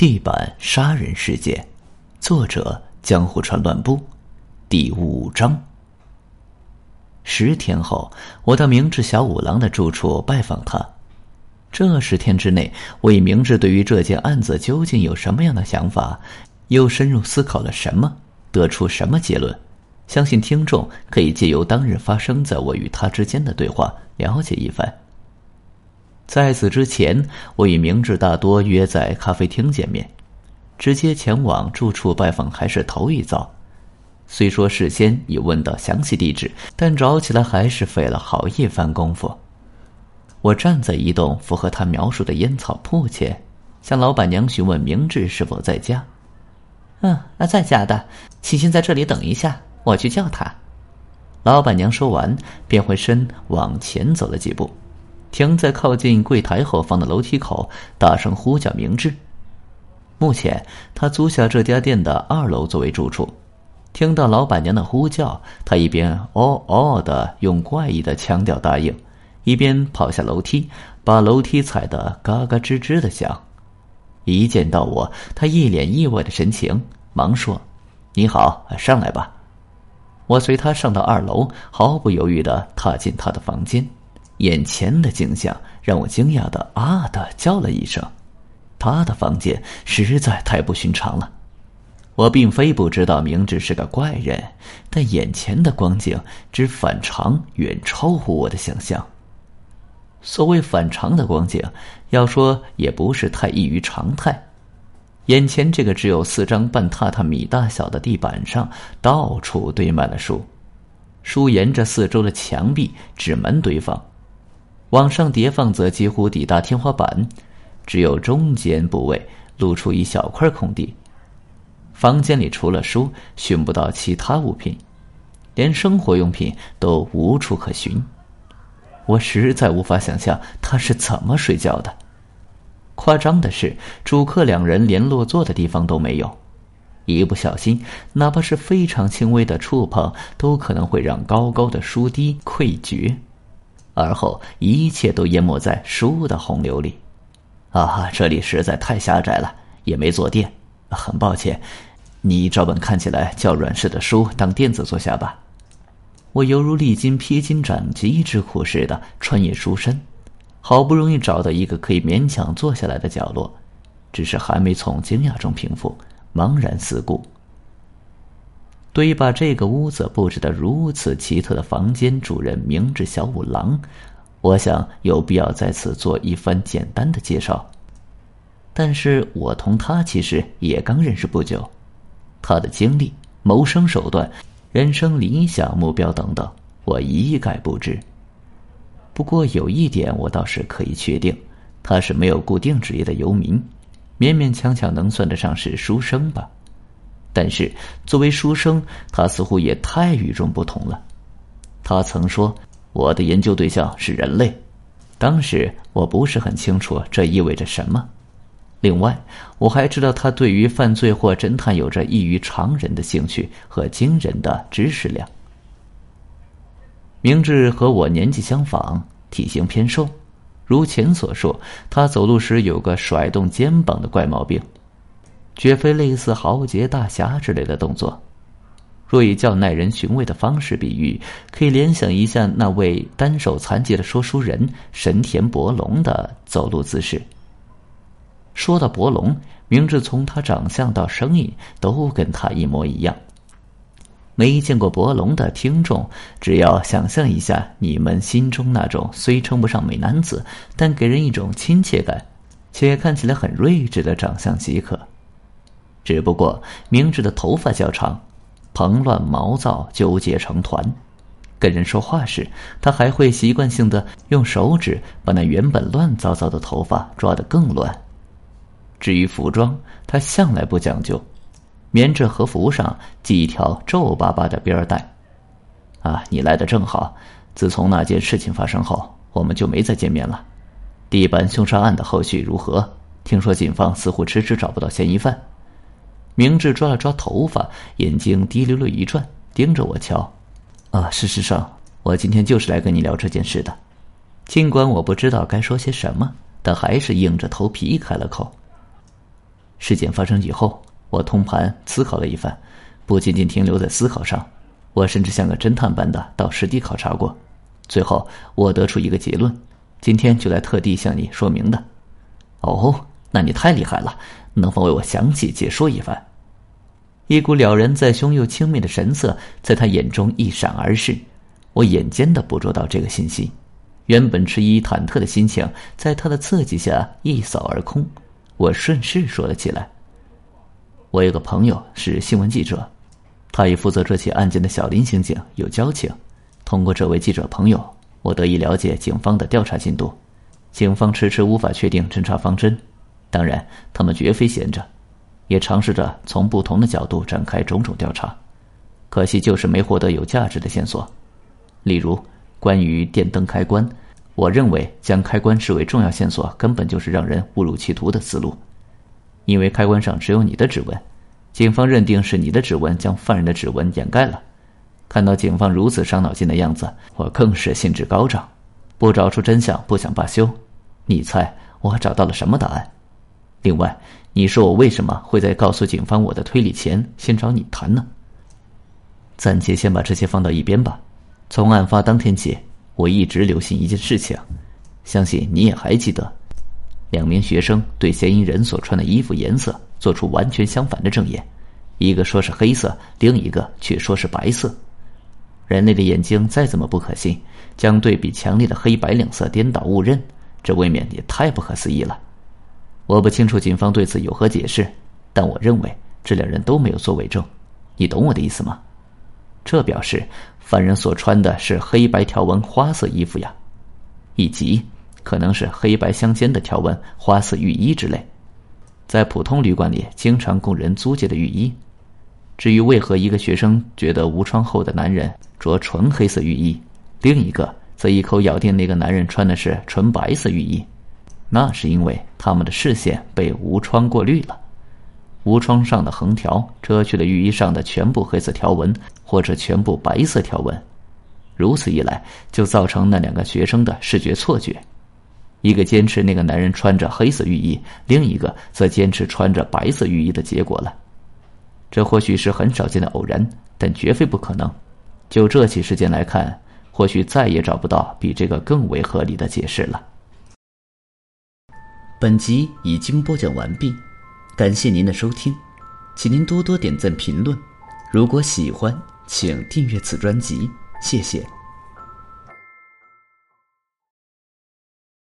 地板杀人事件，作者江户川乱步，第五章。十天后，我到明治小五郎的住处拜访他。这十天之内，我以明治对于这件案子究竟有什么样的想法，又深入思考了什么，得出什么结论，相信听众可以借由当日发生在我与他之间的对话了解一番。在此之前，我与明智大多约在咖啡厅见面，直接前往住处拜访还是头一遭。虽说事先已问到详细地址，但找起来还是费了好一番功夫。我站在一栋符合他描述的烟草铺前，向老板娘询问明智是否在家。嗯，啊，在家的，请先在这里等一下，我去叫他。老板娘说完，便回身往前走了几步。停在靠近柜台后方的楼梯口，大声呼叫明智。目前他租下这家店的二楼作为住处。听到老板娘的呼叫，他一边哦哦的用怪异的腔调答应，一边跑下楼梯，把楼梯踩得嘎嘎吱吱的响。一见到我，他一脸意外的神情，忙说：“你好，上来吧。”我随他上到二楼，毫不犹豫的踏进他的房间。眼前的景象让我惊讶的啊的叫了一声，他的房间实在太不寻常了。我并非不知道明智是个怪人，但眼前的光景之反常远超乎我的想象。所谓反常的光景，要说也不是太异于常态。眼前这个只有四张半榻榻米大小的地板上，到处堆满了书，书沿着四周的墙壁、纸门堆放。往上叠放则几乎抵达天花板，只有中间部位露出一小块空地。房间里除了书，寻不到其他物品，连生活用品都无处可寻。我实在无法想象他是怎么睡觉的。夸张的是，主客两人连落座的地方都没有，一不小心，哪怕是非常轻微的触碰，都可能会让高高的书堤溃决。而后，一切都淹没在书的洪流里。啊，这里实在太狭窄了，也没坐垫。很抱歉，你找本看起来较软实的书当垫子坐下吧。我犹如历经披荆斩棘之苦似的穿越书身，好不容易找到一个可以勉强坐下来的角落，只是还没从惊讶中平复，茫然四顾。对于把这个屋子布置的如此奇特的房间主人明智小五郎，我想有必要在此做一番简单的介绍。但是我同他其实也刚认识不久，他的经历、谋生手段、人生理想目标等等，我一概不知。不过有一点我倒是可以确定，他是没有固定职业的游民，勉勉强强能算得上是书生吧。但是，作为书生，他似乎也太与众不同了。他曾说：“我的研究对象是人类。”当时我不是很清楚这意味着什么。另外，我还知道他对于犯罪或侦探有着异于常人的兴趣和惊人的知识量。明智和我年纪相仿，体型偏瘦，如前所说，他走路时有个甩动肩膀的怪毛病。绝非类似豪杰大侠之类的动作。若以较耐人寻味的方式比喻，可以联想一下那位单手残疾的说书人神田伯龙的走路姿势。说到博龙，明智从他长相到声音都跟他一模一样。没见过博龙的听众，只要想象一下你们心中那种虽称不上美男子，但给人一种亲切感，且看起来很睿智的长相即可。只不过明智的头发较长，蓬乱毛躁，纠结成团。跟人说话时，他还会习惯性的用手指把那原本乱糟糟的头发抓得更乱。至于服装，他向来不讲究，棉质和服上系一条皱巴巴的边带。啊，你来的正好。自从那件事情发生后，我们就没再见面了。地板凶杀案的后续如何？听说警方似乎迟迟找不到嫌疑犯。明智抓了抓头发，眼睛滴溜溜一转，盯着我瞧。啊，事实上，我今天就是来跟你聊这件事的。尽管我不知道该说些什么，但还是硬着头皮开了口。事件发生以后，我通盘思考了一番，不仅仅停留在思考上，我甚至像个侦探般的到实地考察过。最后，我得出一个结论，今天就来特地向你说明的。哦，那你太厉害了，能否为我详细解说一番？一股了然在胸又轻蔑的神色在他眼中一闪而逝，我眼尖的捕捉到这个信息，原本迟疑忐忑的心情在他的刺激下一扫而空。我顺势说了起来：“我有个朋友是新闻记者，他与负责这起案件的小林刑警有交情。通过这位记者朋友，我得以了解警方的调查进度。警方迟迟无法确定侦查方针，当然，他们绝非闲着。”也尝试着从不同的角度展开种种调查，可惜就是没获得有价值的线索。例如，关于电灯开关，我认为将开关视为重要线索，根本就是让人误入歧途的思路。因为开关上只有你的指纹，警方认定是你的指纹将犯人的指纹掩盖了。看到警方如此伤脑筋的样子，我更是兴致高涨。不找出真相，不想罢休。你猜我找到了什么答案？另外。你说我为什么会在告诉警方我的推理前先找你谈呢？暂且先把这些放到一边吧。从案发当天起，我一直留心一件事情，相信你也还记得：两名学生对嫌疑人所穿的衣服颜色做出完全相反的证言，一个说是黑色，另一个却说是白色。人类的眼睛再怎么不可信，将对比强烈的黑白两色颠倒误认，这未免也太不可思议了。我不清楚警方对此有何解释，但我认为这两人都没有作伪证，你懂我的意思吗？这表示犯人所穿的是黑白条纹花色衣服呀，以及可能是黑白相间的条纹花色浴衣之类，在普通旅馆里经常供人租借的浴衣。至于为何一个学生觉得无窗后的男人着纯黑色浴衣，另一个则一口咬定那个男人穿的是纯白色浴衣。那是因为他们的视线被无窗过滤了，无窗上的横条遮去了浴衣上的全部黑色条纹或者全部白色条纹，如此一来就造成那两个学生的视觉错觉，一个坚持那个男人穿着黑色浴衣，另一个则坚持穿着白色浴衣的结果了。这或许是很少见的偶然，但绝非不可能。就这起事件来看，或许再也找不到比这个更为合理的解释了。本集已经播讲完毕，感谢您的收听，请您多多点赞评论。如果喜欢，请订阅此专辑，谢谢。